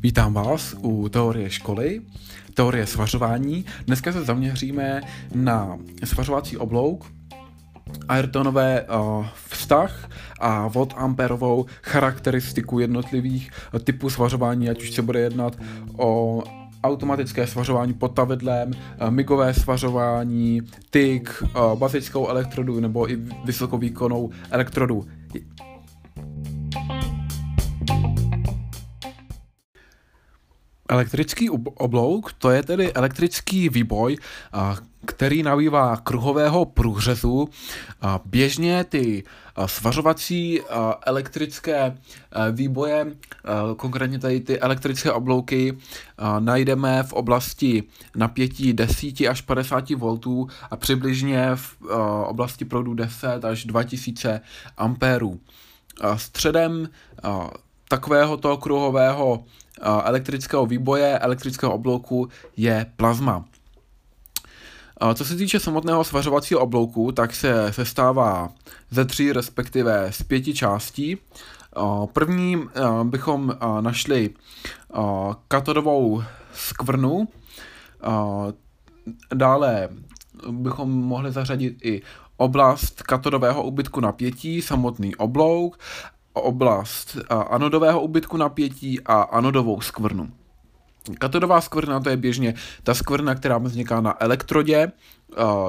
Vítám vás u teorie školy, teorie svařování. Dneska se zaměříme na svařovací oblouk, ayrtonové uh, vztah a voltamperovou charakteristiku jednotlivých typů svařování, ať už se bude jednat o automatické svařování pod tavidlem, migové svařování, tyk, bazickou elektrodu nebo i vysokovýkonnou elektrodu. Elektrický oblouk, to je tedy elektrický výboj, který nabývá kruhového průřezu. Běžně ty svařovací elektrické výboje, konkrétně tady ty elektrické oblouky, najdeme v oblasti napětí 10 až 50 V a přibližně v oblasti proudu 10 až 2000 A. Středem takovéhoto kruhového elektrického výboje, elektrického oblouku je plazma. Co se týče samotného svařovacího oblouku, tak se sestává ze tří, respektive z pěti částí. První bychom našli katodovou skvrnu, dále bychom mohli zařadit i oblast katodového úbytku napětí, samotný oblouk oblast anodového ubytku napětí a anodovou skvrnu. Katodová skvrna to je běžně ta skvrna, která vzniká na elektrodě,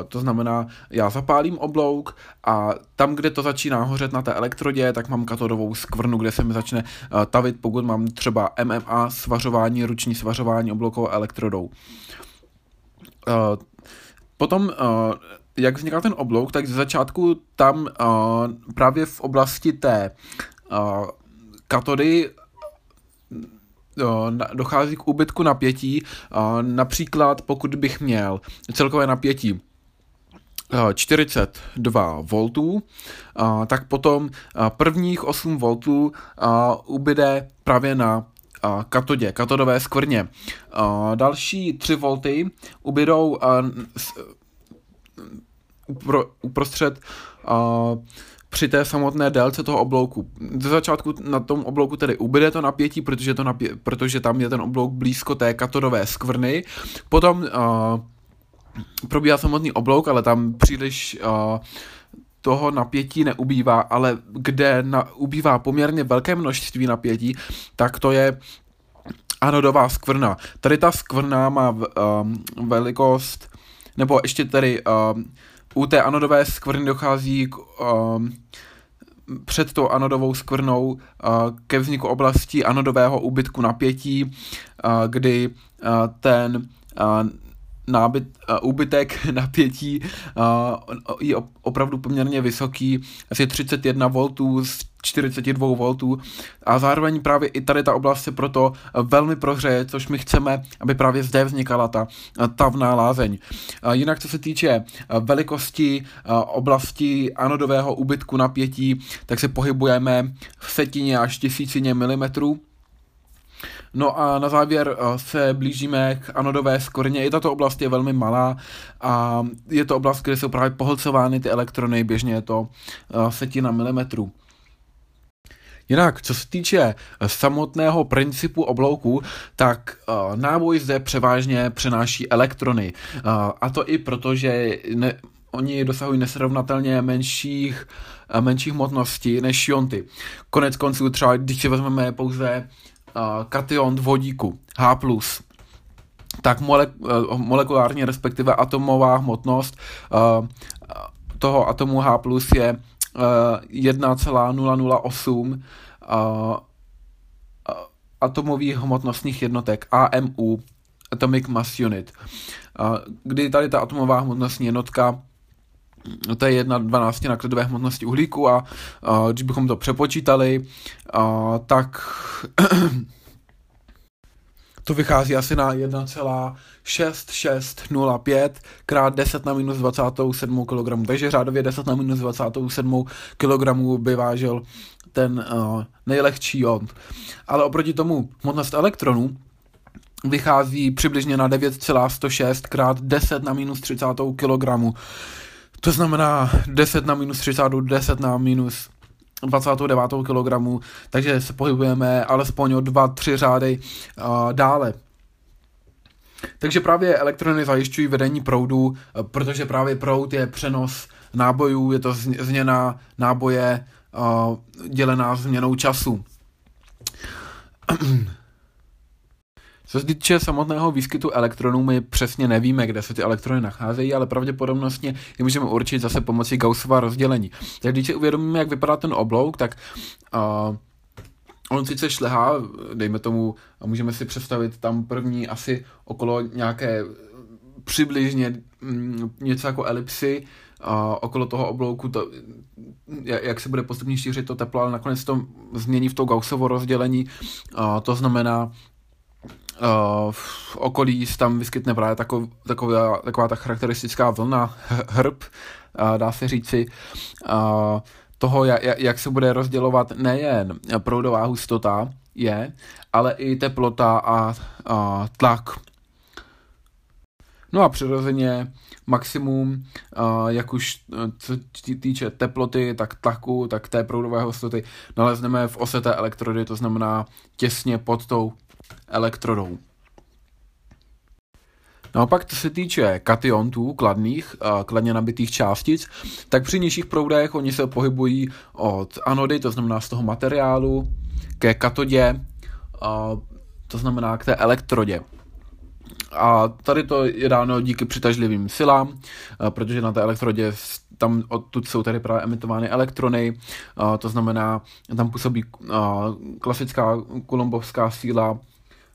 to znamená, já zapálím oblouk a tam, kde to začíná hořet na té elektrodě, tak mám katodovou skvrnu, kde se mi začne tavit, pokud mám třeba MMA svařování, ruční svařování obloukovou elektrodou. Potom jak vzniká ten oblouk, tak ze začátku tam právě v oblasti té katody dochází k úbytku napětí. Například pokud bych měl celkové napětí 42 V, tak potom prvních 8 V ubyde právě na katodě, katodové skvrně. Další 3 V ubydou uprostřed při té samotné délce toho oblouku. Ze začátku na tom oblouku tedy ubyde to napětí, protože, to napě- protože tam je ten oblouk blízko té katodové skvrny. Potom uh, probíhá samotný oblouk, ale tam příliš uh, toho napětí neubývá, ale kde na, ubývá poměrně velké množství napětí, tak to je anodová skvrna. Tady ta skvrna má v, um, velikost, nebo ještě tady um, u té anodové skvrny dochází k, um, před tou anodovou skvrnou uh, ke vzniku oblasti anodového úbytku napětí, uh, kdy uh, ten uh, nábyt, uh, úbytek napětí uh, je opravdu poměrně vysoký, asi 31 V z 42 V a zároveň právě i tady ta oblast se proto velmi prohřeje, což my chceme, aby právě zde vznikala ta tavná lázeň. Jinak co se týče velikosti oblasti anodového úbytku napětí, tak se pohybujeme v setině až tisícině milimetrů. No a na závěr se blížíme k anodové skvrně. I tato oblast je velmi malá a je to oblast, kde jsou právě pohlcovány ty elektrony, běžně je to setina milimetrů. Jinak, co se týče eh, samotného principu oblouku, tak náboj zde převážně přenáší elektrony. A to i proto, že ne, oni dosahují nesrovnatelně menších, menších hmotností než ionty. Konec konců třeba, když si vezmeme pouze kation vodíku H+, tak mole, uh, molekulárně, respektive atomová hmotnost uh, toho atomu H+, je 1,008 atomových hmotnostních jednotek AMU, Atomic Mass Unit, kdy tady ta atomová hmotnostní jednotka to je jedna 12 nákladové hmotnosti uhlíku a, a když bychom to přepočítali, a, tak to vychází asi na 1,6605 krát 10 na minus 27 kg. Takže řádově 10 na minus 27 kg by vážil ten uh, nejlehčí jod. Ale oproti tomu hmotnost elektronů vychází přibližně na 9,106 krát 10 na minus 30 kg. To znamená 10 na minus 30, 10 na minus 29. kg, takže se pohybujeme alespoň o 2-3 řády uh, dále. Takže právě elektrony zajišťují vedení proudu, protože právě proud je přenos nábojů, je to změna náboje uh, dělená změnou času. Co se týče samotného výskytu elektronů, my přesně nevíme, kde se ty elektrony nacházejí, ale pravděpodobnostně je můžeme určit zase pomocí Gaussova rozdělení. Tak když si uvědomíme, jak vypadá ten oblouk, tak uh, on sice šlehá, dejme tomu, a můžeme si představit tam první asi okolo nějaké přibližně mm, něco jako elipsy, a okolo toho oblouku, to, jak se bude postupně šířit to teplo, ale nakonec to změní v to Gaussovo rozdělení. A to znamená, v okolí se tam vyskytne právě takov, taková, taková ta charakteristická vlna, hrb, dá se říci, toho, jak, se bude rozdělovat nejen proudová hustota je, ale i teplota a, a tlak. No a přirozeně maximum, jak už co týče teploty, tak tlaku, tak té proudové hustoty, nalezneme v ose té elektrody, to znamená těsně pod tou elektrodou. Naopak, co se týče kationtů, kladných, kladně nabitých částic, tak při nižších proudech oni se pohybují od anody, to znamená z toho materiálu, ke katodě, to znamená k té elektrodě. A tady to je dáno díky přitažlivým silám, protože na té elektrodě tam odtud jsou tady právě emitovány elektrony, to znamená, tam působí klasická kolumbovská síla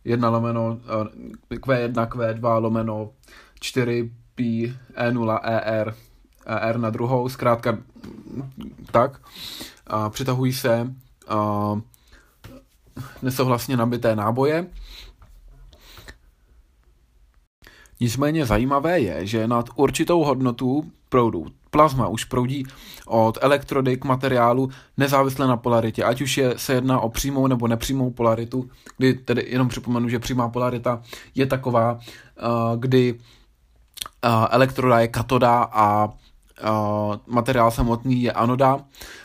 1 lomeno Q1, Q2 lomeno 4 pi E0 ER, ER na druhou, zkrátka tak. A přitahují se a, nesouhlasně nabité náboje. Nicméně zajímavé je, že nad určitou hodnotu proudu plazma už proudí od elektrody k materiálu nezávisle na polaritě, ať už je, se jedná o přímou nebo nepřímou polaritu, kdy tedy jenom připomenu, že přímá polarita je taková, uh, kdy uh, elektroda je katoda a uh, materiál samotný je anoda.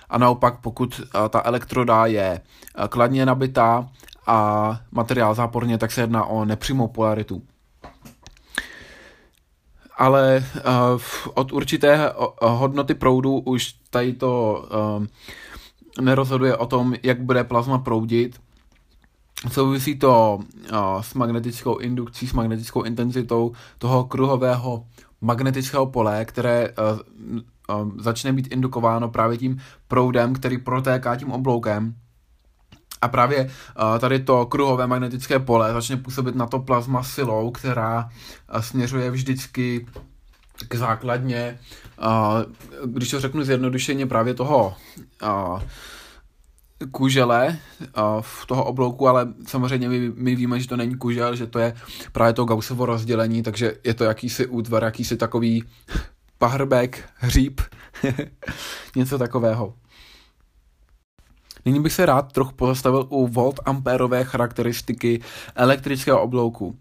A naopak pokud ta elektroda je kladně nabitá a materiál záporně, tak se jedná o nepřímou polaritu ale uh, od určité hodnoty proudu už tady to uh, nerozhoduje o tom, jak bude plazma proudit. Souvisí to uh, s magnetickou indukcí, s magnetickou intenzitou toho kruhového magnetického pole, které uh, uh, začne být indukováno právě tím proudem, který protéká tím obloukem. A právě uh, tady to kruhové magnetické pole začne působit na to plazma silou, která uh, směřuje vždycky k základně, uh, když to řeknu zjednodušeně právě toho kužele v toho oblouku, ale samozřejmě my, my víme, že to není kužel, že to je právě to Gaussovo rozdělení, takže je to jakýsi útvar, jakýsi takový pahrbek, hříb, něco takového. Nyní bych se rád trochu pozastavil u volt amperové charakteristiky elektrického oblouku.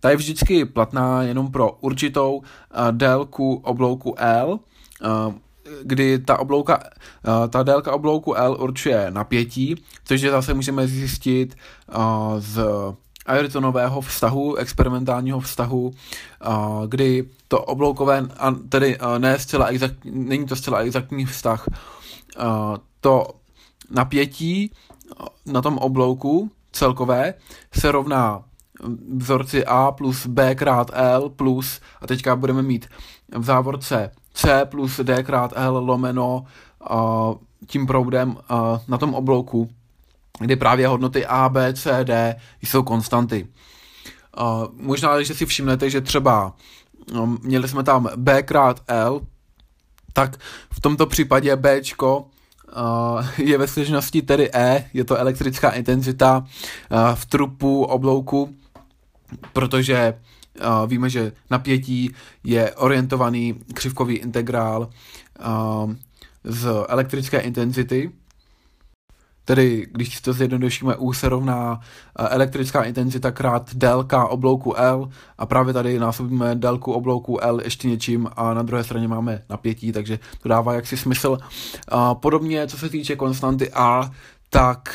Ta je vždycky platná jenom pro určitou uh, délku oblouku L, uh, kdy ta, oblouka, uh, ta délka oblouku L určuje napětí, což zase můžeme zjistit z Ayrtonového vztahu, experimentálního vztahu, kdy to obloukové, tedy ne zcela exakt, není to zcela exaktní vztah, to napětí na tom oblouku celkové se rovná vzorci A plus B krát L plus, a teďka budeme mít v závorce C plus D krát L lomeno uh, tím proudem uh, na tom oblouku, kdy právě hodnoty A, B, C, D jsou konstanty. Uh, možná, že si všimnete, že třeba um, měli jsme tam B krát L, tak v tomto případě B je ve skutečnosti tedy E, je to elektrická intenzita uh, v trupu oblouku, protože uh, víme, že napětí je orientovaný křivkový integrál z elektrické intenzity. Tedy, když to zjednodušíme, U se rovná eh, elektrická intenzita krát délka oblouku L a právě tady násobíme délku oblouku L ještě něčím a na druhé straně máme napětí, takže to dává jaksi smysl. A podobně, co se týče konstanty A, tak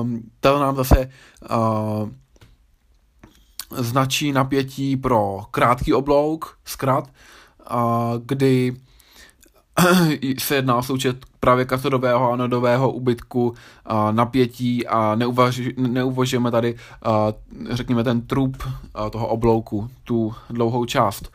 um, to nám zase uh, značí napětí pro krátký oblouk, zkrat, uh, kdy se jedná o součet právě katodového a anodového ubytku napětí a neuvaži, neuvažujeme tady, řekněme, ten trup toho oblouku, tu dlouhou část.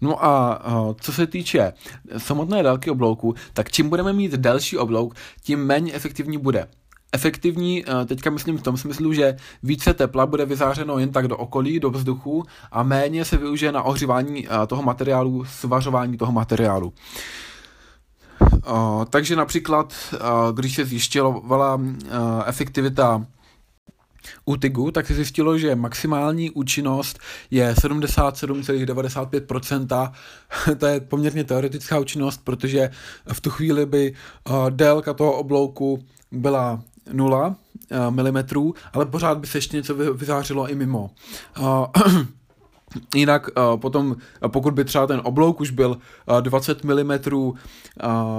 No a co se týče samotné délky oblouku, tak čím budeme mít delší oblouk, tím méně efektivní bude efektivní, teďka myslím v tom smyslu, že více tepla bude vyzářeno jen tak do okolí, do vzduchu a méně se využije na ohřívání toho materiálu, svařování toho materiálu. Takže například, když se zjišťovala efektivita u TIGu, tak se zjistilo, že maximální účinnost je 77,95%. to je poměrně teoretická účinnost, protože v tu chvíli by délka toho oblouku byla 0 mm, ale pořád by se ještě něco vyzářilo i mimo. Jinak potom, pokud by třeba ten oblouk už byl 20 mm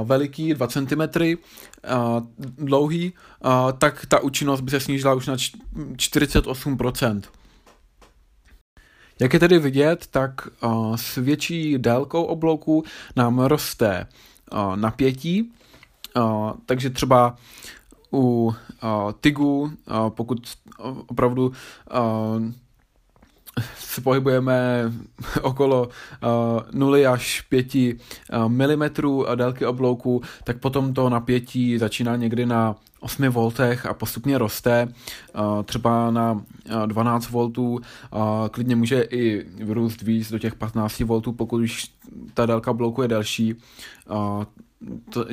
veliký, 2 cm dlouhý, tak ta účinnost by se snížila už na 48%. Jak je tedy vidět, tak s větší délkou oblouku nám roste napětí, takže třeba u uh, TIGu, uh, pokud opravdu uh, se pohybujeme okolo uh, 0 až 5 uh, mm délky oblouku, tak potom to napětí začíná někdy na 8 voltech a postupně roste, třeba na uh, 12 voltů, klidně může i vyrůst víc do těch 15 voltů, pokud už ta délka oblouku je delší,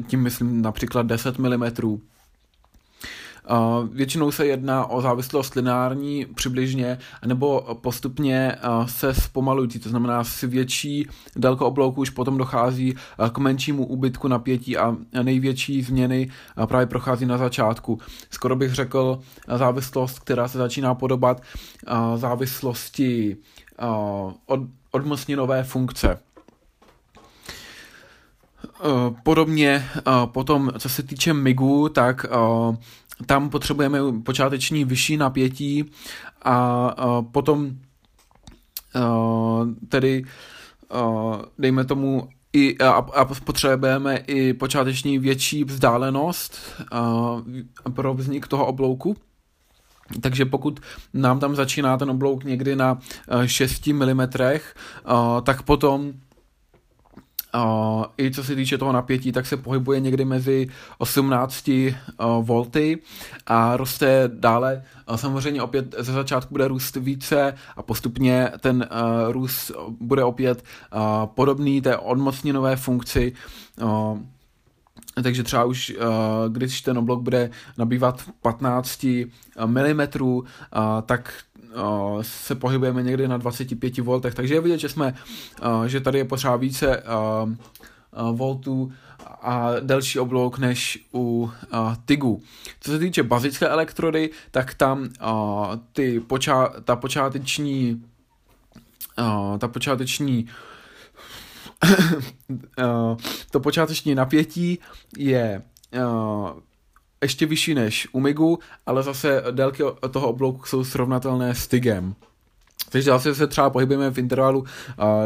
tím myslím například 10 mm Většinou se jedná o závislost lineární přibližně, nebo postupně se zpomalující, to znamená s větší délkou oblouku už potom dochází k menšímu úbytku napětí a největší změny právě prochází na začátku. Skoro bych řekl závislost, která se začíná podobat závislosti od, odmocninové funkce. Podobně potom, co se týče MIGu, tak tam potřebujeme počáteční vyšší napětí a, a potom tedy dejme tomu i, a, a potřebujeme i počáteční větší vzdálenost pro vznik toho oblouku. Takže pokud nám tam začíná ten oblouk někdy na 6 mm, tak potom I co se týče toho napětí, tak se pohybuje někdy mezi 18 uh, volty a roste dále. Uh, samozřejmě opět ze začátku bude růst více a postupně ten uh, růst bude opět podobný té odmocninové funkci. Takže třeba už, když ten oblok bude nabývat 15 mm, tak se pohybujeme někdy na 25 voltech, takže je vidět, že jsme, že tady je potřeba více voltů a delší oblouk než u TIGu. Co se týče bazické elektrody, tak tam ty poča- ta počáteční ta počáteční to počáteční napětí je ještě vyšší než u MIGu, ale zase délky toho oblouku jsou srovnatelné s TIGem. Takže zase se třeba pohybujeme v intervalu uh,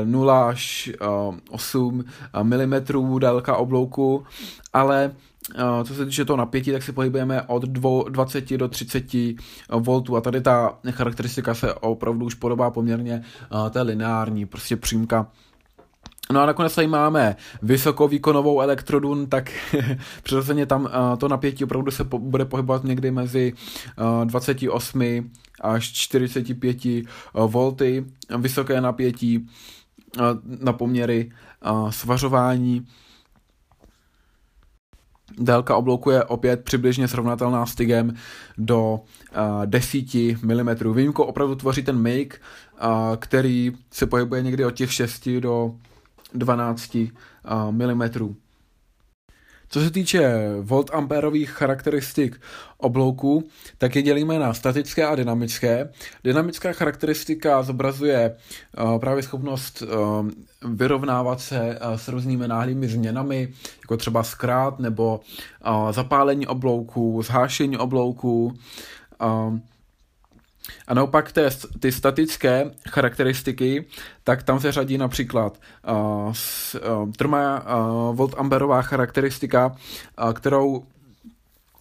0 až uh, 8 mm délka oblouku, ale co se týče toho napětí, tak se pohybujeme od 20 do 30 voltů a tady ta charakteristika se opravdu už podobá poměrně té lineární, prostě přímka No a nakonec tady máme vysokovýkonovou elektrodu, tak přirozeně tam to napětí opravdu se po, bude pohybovat někdy mezi uh, 28 až 45 uh, volty, vysoké napětí na poměry svařování. Délka oblouku je opět přibližně srovnatelná s TIGem do uh, 10 mm. Výjimku opravdu tvoří ten make, který se pohybuje někdy od těch 6 do 12 mm. Co se týče voltamperových charakteristik oblouku, tak je dělíme na statické a dynamické. Dynamická charakteristika zobrazuje uh, právě schopnost uh, vyrovnávat se s různými náhlými změnami, jako třeba zkrát nebo zapálení oblouku, zhášení oblouku. A naopak té, ty statické charakteristiky, tak tam se řadí například uh, s, uh, trma uh, voltamperová charakteristika, uh, kterou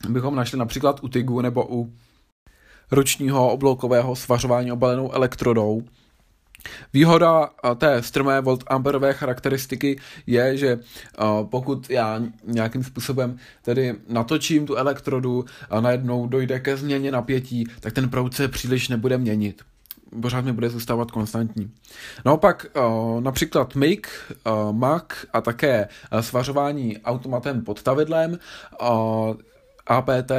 bychom našli například u TIGu nebo u ručního obloukového svařování obalenou elektrodou. Výhoda té strmé voltamperové charakteristiky je, že pokud já nějakým způsobem tedy natočím tu elektrodu a najednou dojde ke změně napětí, tak ten proud se příliš nebude měnit. Pořád mi bude zůstávat konstantní. Naopak například MIG, MAC a také svařování automatem pod tavidlem APT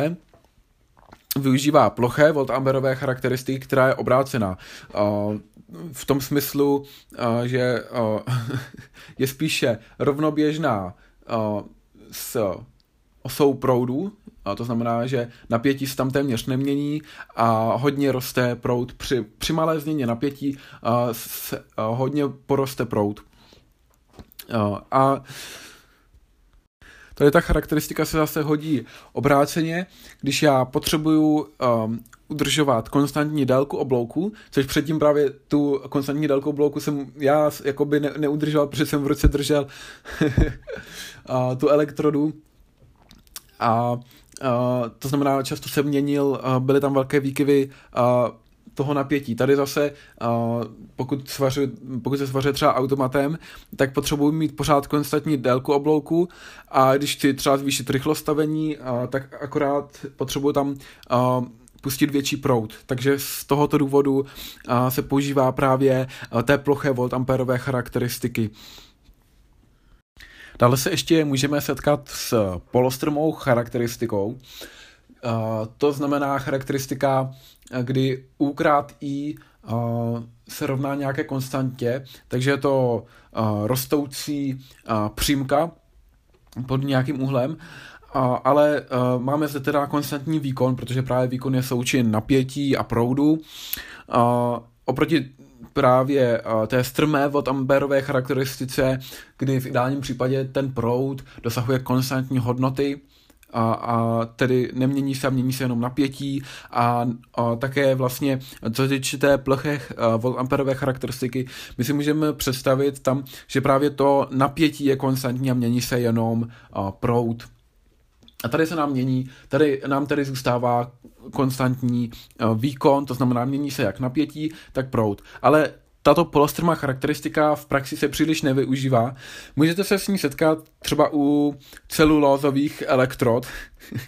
využívá ploché voltamperové charakteristiky, která je obrácená v tom smyslu, že je spíše rovnoběžná s osou proudu, a to znamená, že napětí se tam téměř nemění a hodně roste proud. Při, při malé změně napětí a, se, a hodně poroste proud. A, a Tady ta charakteristika se zase hodí obráceně, když já potřebuju um, udržovat konstantní délku oblouku, což předtím právě tu konstantní délku oblouku jsem já jakoby ne, neudržel, protože jsem v ruce držel a, tu elektrodu. A, a to znamená, často se měnil, a byly tam velké výkyvy a, toho napětí. Tady zase, pokud, svařu, pokud se svařuje třeba automatem, tak potřebuji mít pořád konstantní délku oblouku a když chci třeba zvýšit rychlost stavení, tak akorát potřebuji tam pustit větší proud. Takže z tohoto důvodu se používá právě té ploché voltamperové charakteristiky. Dále se ještě můžeme setkat s polostrmou charakteristikou. To znamená charakteristika, kdy U krát I se rovná nějaké konstantě, takže je to rostoucí přímka pod nějakým úhlem ale máme zde teda konstantní výkon, protože právě výkon je součin napětí a proudu. Oproti právě té strmé vodamberové charakteristice, kdy v ideálním případě ten proud dosahuje konstantní hodnoty, a, a tedy nemění se mění se jenom napětí a, a také vlastně, co týče té ploché voltamperové charakteristiky, my si můžeme představit tam, že právě to napětí je konstantní a mění se jenom a, proud. A tady se nám mění, tady nám tady zůstává konstantní eh, výkon, to znamená mění se jak napětí, tak proud. Ale tato polostrmá charakteristika v praxi se příliš nevyužívá. Můžete se s ní setkat třeba u celulózových elektrod,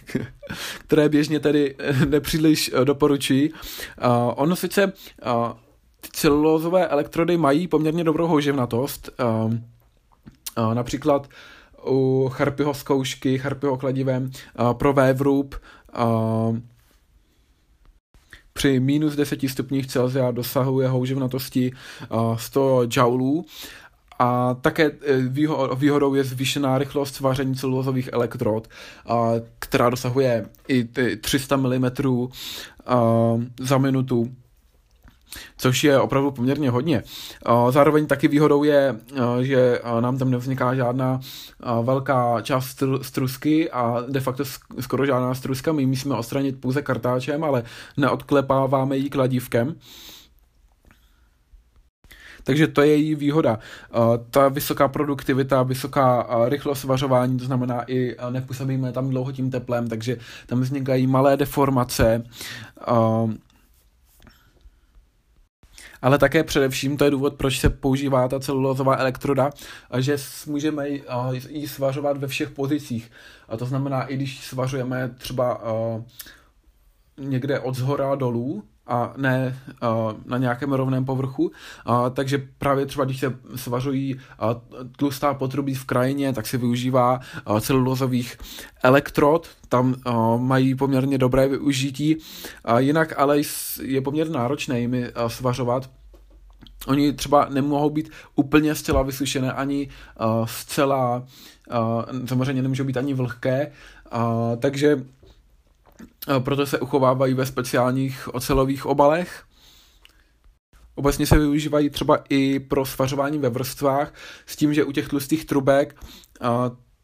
které běžně tedy eh, nepříliš eh, doporučuji. Uh, ono sice ty celulózové elektrody mají poměrně dobrou houževnatost, například u Charpyho zkoušky, Charpyho kladivem pro vévrub při minus 10 stupních Celsia dosahuje houževnatosti uh, 100 joulů. A také e, výhodou je zvýšená rychlost sváření celulozových elektrod, která dosahuje i 300 mm za minutu což je opravdu poměrně hodně. Zároveň taky výhodou je, že nám tam nevzniká žádná velká část strusky a de facto skoro žádná struska. My musíme odstranit pouze kartáčem, ale neodklepáváme ji kladívkem. Takže to je její výhoda. Ta vysoká produktivita, vysoká rychlost vařování, to znamená i nepůsobíme tam dlouho tím teplem, takže tam vznikají malé deformace ale také především to je důvod, proč se používá ta celulózová elektroda, že můžeme ji svařovat ve všech pozicích. A to znamená, i když svařujeme třeba někde od zhora dolů, a ne uh, na nějakém rovném povrchu. Uh, takže právě třeba, když se svařují uh, tlustá potrubí v krajině, tak se využívá uh, celulozových elektrod, tam uh, mají poměrně dobré využití. Uh, jinak ale je poměrně náročné jimi uh, svařovat, Oni třeba nemohou být úplně zcela vysušené, ani uh, zcela, uh, samozřejmě nemůžou být ani vlhké, uh, takže proto se uchovávají ve speciálních ocelových obalech. Obecně se využívají třeba i pro svařování ve vrstvách, s tím, že u těch tlustých trubek uh,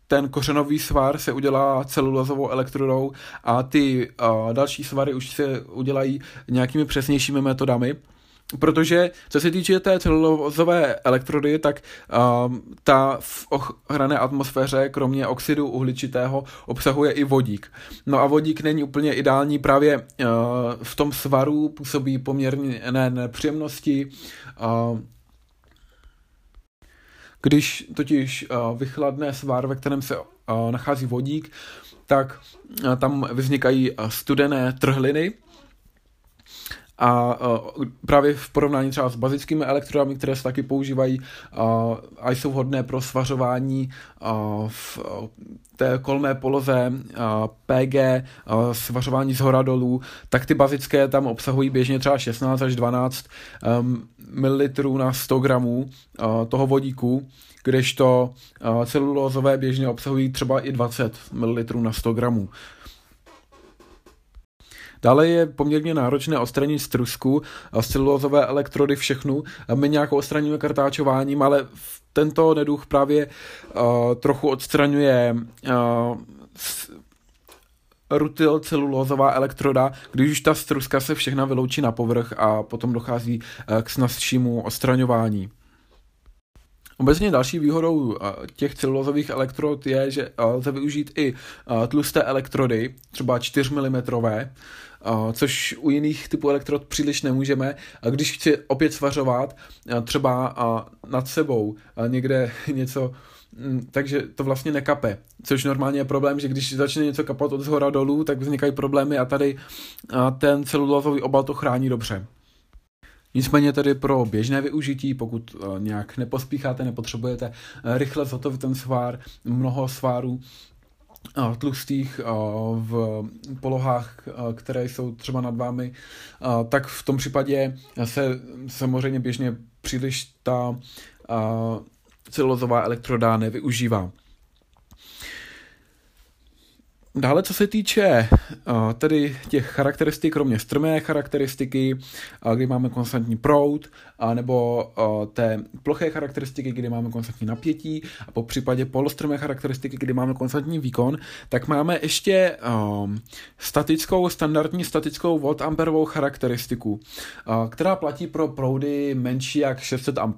ten kořenový svar se udělá celulozovou elektrodou a ty uh, další svary už se udělají nějakými přesnějšími metodami. Protože co se týče té celulozové elektrody, tak uh, ta v ochranné atmosféře, kromě oxidu uhličitého, obsahuje i vodík. No a vodík není úplně ideální právě uh, v tom svaru, působí poměrně ne, nepříjemnosti. Uh, když totiž uh, vychladne svar, ve kterém se uh, nachází vodík, tak uh, tam vznikají uh, studené trhliny, a uh, právě v porovnání třeba s bazickými elektrodami, které se taky používají uh, a jsou vhodné pro svařování uh, v té kolmé poloze PG, svařování z hora dolů, tak ty bazické tam obsahují běžně třeba 16 až 12 um, ml na 100 gramů toho vodíku, kdežto celulózové běžně obsahují třeba i 20 ml na 100 gramů. Dále je poměrně náročné odstranit z trusku, celulózové elektrody, všechnu. My nějak odstraníme kartáčováním, ale tento neduch právě uh, trochu odstraňuje uh, rutyl celulózová elektroda, když už ta struska se všechna vyloučí na povrch a potom dochází uh, k snazšímu odstraňování. Obecně další výhodou těch celulozových elektrod je, že lze využít i tlusté elektrody, třeba 4 mm, což u jiných typů elektrod příliš nemůžeme. A když chci opět svařovat, třeba nad sebou někde něco mm, takže to vlastně nekape, což normálně je problém, že když začne něco kapat od zhora dolů, tak vznikají problémy a tady ten celulózový obal to chrání dobře. Nicméně tedy pro běžné využití, pokud nějak nepospícháte, nepotřebujete rychle zhotovit ten svár, mnoho svárů, tlustých v polohách, které jsou třeba nad vámi, tak v tom případě se samozřejmě běžně příliš ta celulozová elektroda nevyužívá. Dále, co se týče uh, tedy těch charakteristik, kromě strmé charakteristiky, uh, kdy máme konstantní proud, uh, nebo té ploché charakteristiky, kdy máme konstantní napětí, a po případě polostrmé charakteristiky, kdy máme konstantní výkon, tak máme ještě statickou, standardní statickou voltamperovou charakteristiku, která platí pro proudy menší jak 600 A,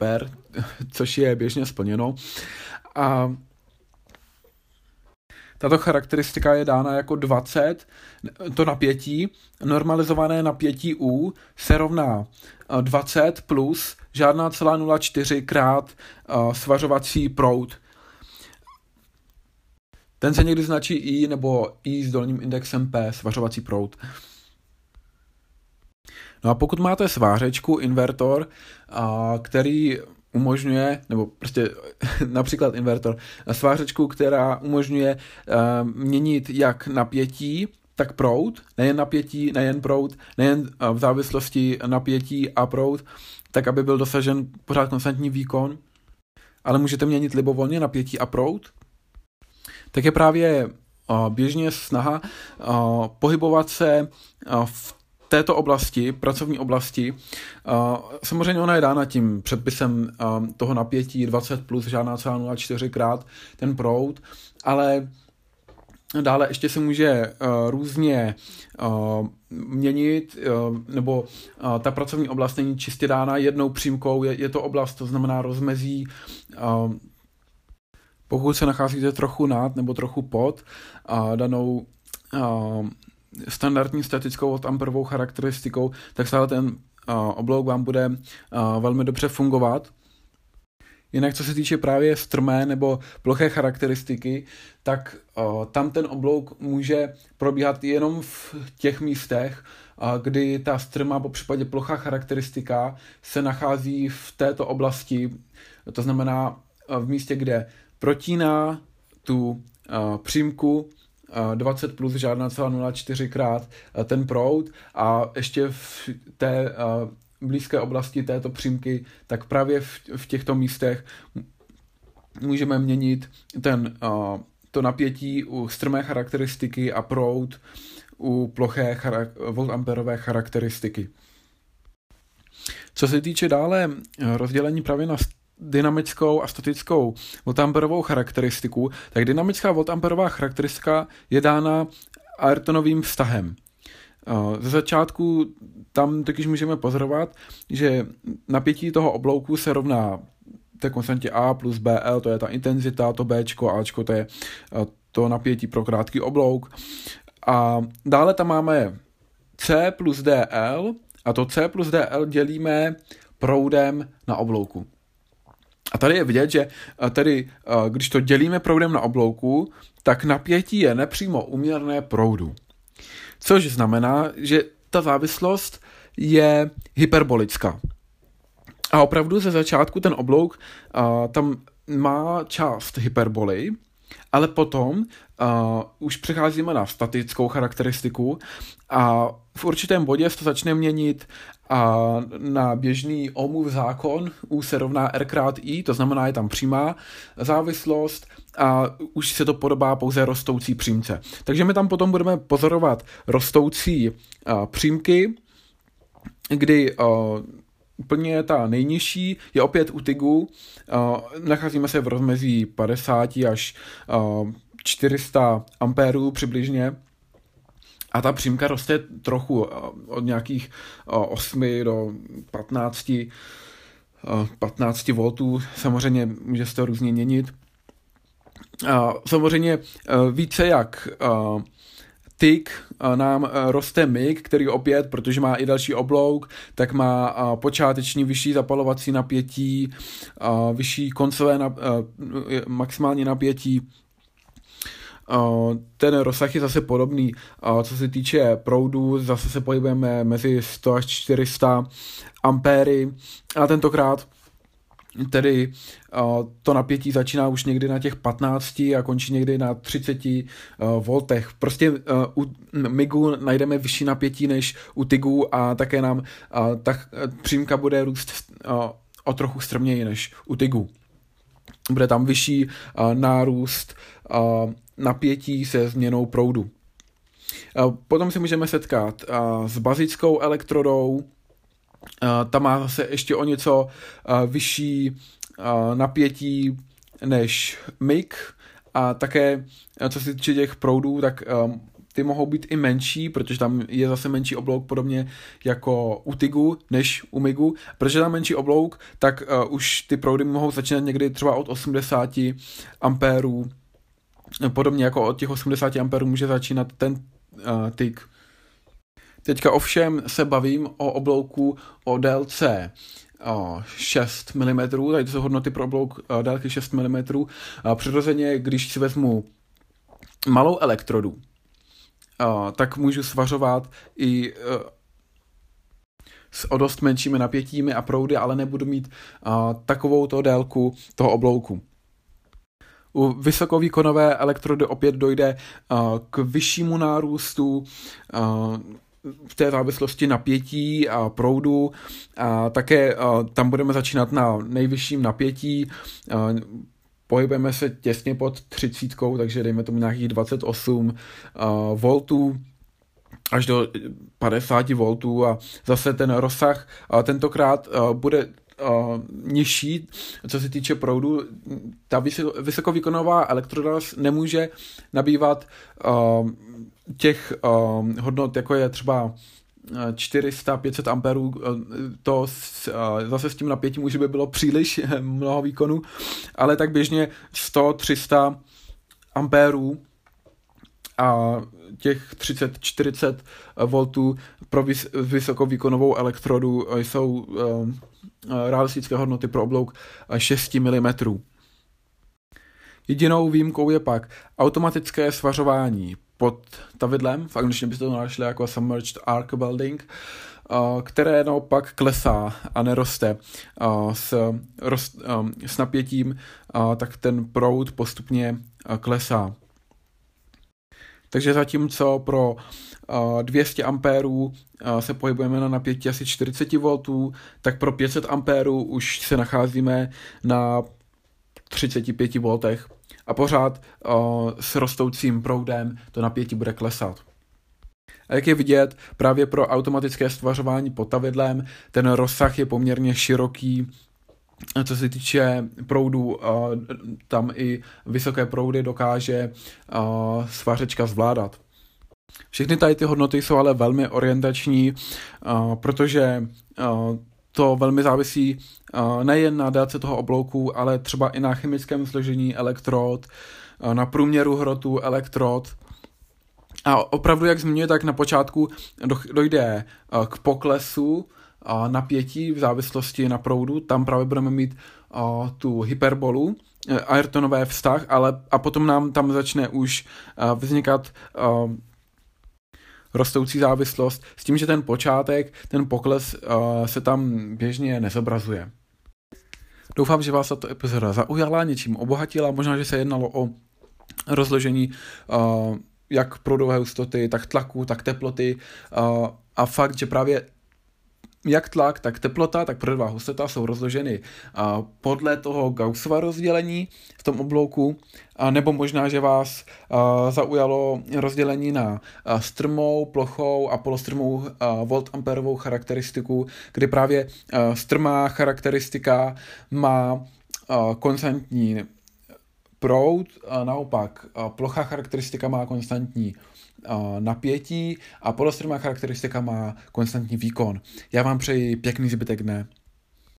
což je běžně splněno. A tato charakteristika je dána jako 20, to napětí, normalizované napětí U se rovná 20 eh, plus žádná celá 0,4 krát uh, svařovací proud. Ten se někdy značí I nebo I s dolním indexem P, svařovací proud. No a pokud máte svářečku, invertor, uh, který umožňuje, nebo prostě například invertor, svářečku, která umožňuje uh, měnit jak napětí, tak proud, nejen napětí, nejen proud, nejen uh, v závislosti napětí a proud, tak aby byl dosažen pořád konstantní výkon, ale můžete měnit libovolně napětí a proud, tak je právě uh, běžně snaha uh, pohybovat se uh, v této oblasti, pracovní oblasti, samozřejmě ona je dána tím předpisem toho napětí 20 plus žádná celá 0,4 krát ten proud, ale Dále ještě se může uh, různě uh, měnit, uh, nebo uh, ta pracovní oblast není čistě dána jednou přímkou, je, je to oblast, to znamená rozmezí, uh, pokud se nacházíte trochu nad nebo trochu pod uh, danou uh, standardní statickou od amperovou charakteristikou, tak stále ten uh, oblouk vám bude uh, velmi dobře fungovat. Jinak co se týče právě strmé nebo ploché charakteristiky, tak uh, tam ten oblouk může probíhat jenom v těch místech, uh, kdy ta strma, po případě plochá charakteristika, se nachází v této oblasti, to znamená uh, v místě, kde protíná tu uh, přímku 20 plus žádná celá 0,4 krát ten proud a ještě v té blízké oblasti této přímky, tak právě v, těchto místech můžeme měnit ten, uh, to napětí u strmé charakteristiky a proud u ploché voltamperové charakteristiky. Co se týče dále rozdělení právě na dynamickou a statickou voltamperovou charakteristiku, tak dynamická voltamperová charakteristika je dána Ayrtonovým vztahem. Ze začátku tam totiž můžeme pozorovat, že napětí toho oblouku se rovná té konstantě A plus BL, to je ta intenzita, to B, A, to je to napětí pro krátký oblouk. A dále tam máme C plus DL a to C plus DL dělíme proudem na oblouku. A tady je vidět, že tady, když to dělíme proudem na oblouku, tak napětí je nepřímo uměrné proudu. Což znamená, že ta závislost je hyperbolická. A opravdu ze začátku ten oblouk a, tam má část hyperboly, ale potom uh, už přecházíme na statickou charakteristiku a v určitém bodě se to začne měnit a na běžný Ohmův zákon U se rovná R krát I, to znamená, je tam přímá závislost a už se to podobá pouze rostoucí přímce. Takže my tam potom budeme pozorovat rostoucí uh, přímky, kdy uh, úplně ta nejnižší je opět u TIGu. Uh, nacházíme se v rozmezí 50 až uh, 400 ampérů přibližně. A ta přímka roste trochu uh, od nějakých uh, 8 do 15 15 voltů. Samozřejmě může se to různě měnit. Samozřejmě více jak TIG nám roste MIG, který opět, protože má i další oblouk, tak má počáteční vyšší zapalovací napětí, vyšší koncové maximální napětí, ten rozsah je zase podobný. Co se týče proudu, zase se pohybujeme mezi 100 až 400 ampéry a tentokrát tedy to napětí začíná už někdy na těch 15 a končí někdy na 30 uh, voltech. Prostě u MIGu najdeme vyšší napětí než u TIGu a také nám ta přímka bude růst o trochu strměji než u TIGu. Bude tam vyšší nárůst napětí se změnou proudu. Potom si můžeme setkat s bazickou elektrodou, ta má zase ještě o něco vyšší napětí než MIG a také, co se týče těch proudů, tak ty mohou být i menší, protože tam je zase menší oblouk podobně jako u TIGu než u MIGu. Protože tam menší oblouk, tak už ty proudy mohou začínat někdy třeba od 80 ampérů. Podobně jako od těch 80 ampérů může začínat ten uh, TIG. Teďka ovšem se bavím o oblouku o délce 6 mm, tady to jsou hodnoty pro oblouk délky 6 mm. Přirozeně, když si vezmu malou elektrodu, tak můžu svařovat i s o dost menšími napětími a proudy, ale nebudu mít takovou to délku toho oblouku. U vysokovýkonové elektrody opět dojde k vyššímu nárůstu v té závislosti napětí a proudu. A také a tam budeme začínat na nejvyšším napětí. Pohybujeme se těsně pod 30, takže dejme tomu nějakých 28 voltů až do 50 voltů a zase ten rozsah a tentokrát bude uh, nižší, co se týče proudu. Ta vysokovýkonová elektroda nemůže nabývat uh, těch uh, hodnot, jako je třeba 400-500 eh, amperů, eh, to s, zase s tím napětím už by bylo příliš mnoho výkonu, ale tak běžně 100-300 ampérů a těch 30-40 voltů pro vys- vysokovýkonovou elektrodu jsou uh, realistické hodnoty pro oblouk 6 mm. Jedinou výjimkou je pak automatické svařování pod tavidlem, v angličtině byste to našli jako submerged arc welding, které naopak klesá a neroste s, rost, um, s napětím, tak ten proud postupně klesá. Takže zatímco pro uh, 200 ampérů se pohybujeme na napětí asi 40 V, tak pro 500 ampérů už se nacházíme na 35 V a pořád s rostoucím proudem to napětí bude klesat. A jak je vidět, právě pro automatické stvařování potavidlem ten rozsah je poměrně široký, co se týče proudů, tam i vysoké proudy dokáže svařečka zvládat. Všechny tady ty hodnoty jsou ale velmi orientační, protože to velmi závisí nejen na délce toho oblouku, ale třeba i na chemickém složení elektrod, na průměru hrotu elektrod. A opravdu, jak zmiňuje, tak na počátku dojde k poklesu napětí v závislosti na proudu. Tam právě budeme mít tu hyperbolu, e, Ayrtonové vztah, ale a potom nám tam začne už vznikat rostoucí závislost s tím, že ten počátek, ten pokles se tam běžně nezobrazuje. Doufám, že vás tato epizoda zaujala, něčím obohatila, možná, že se jednalo o rozložení jak proudové hustoty, tak tlaku, tak teploty a fakt, že právě jak tlak, tak teplota, tak proudová hustota jsou rozloženy podle toho Gaussova rozdělení v tom oblouku, a nebo možná, že vás zaujalo rozdělení na strmou, plochou a polostrmou voltamperovou charakteristiku, kdy právě strmá charakteristika má konstantní proud, a naopak plochá charakteristika má konstantní napětí a polostrmá charakteristika má konstantní výkon. Já vám přeji pěkný zbytek dne.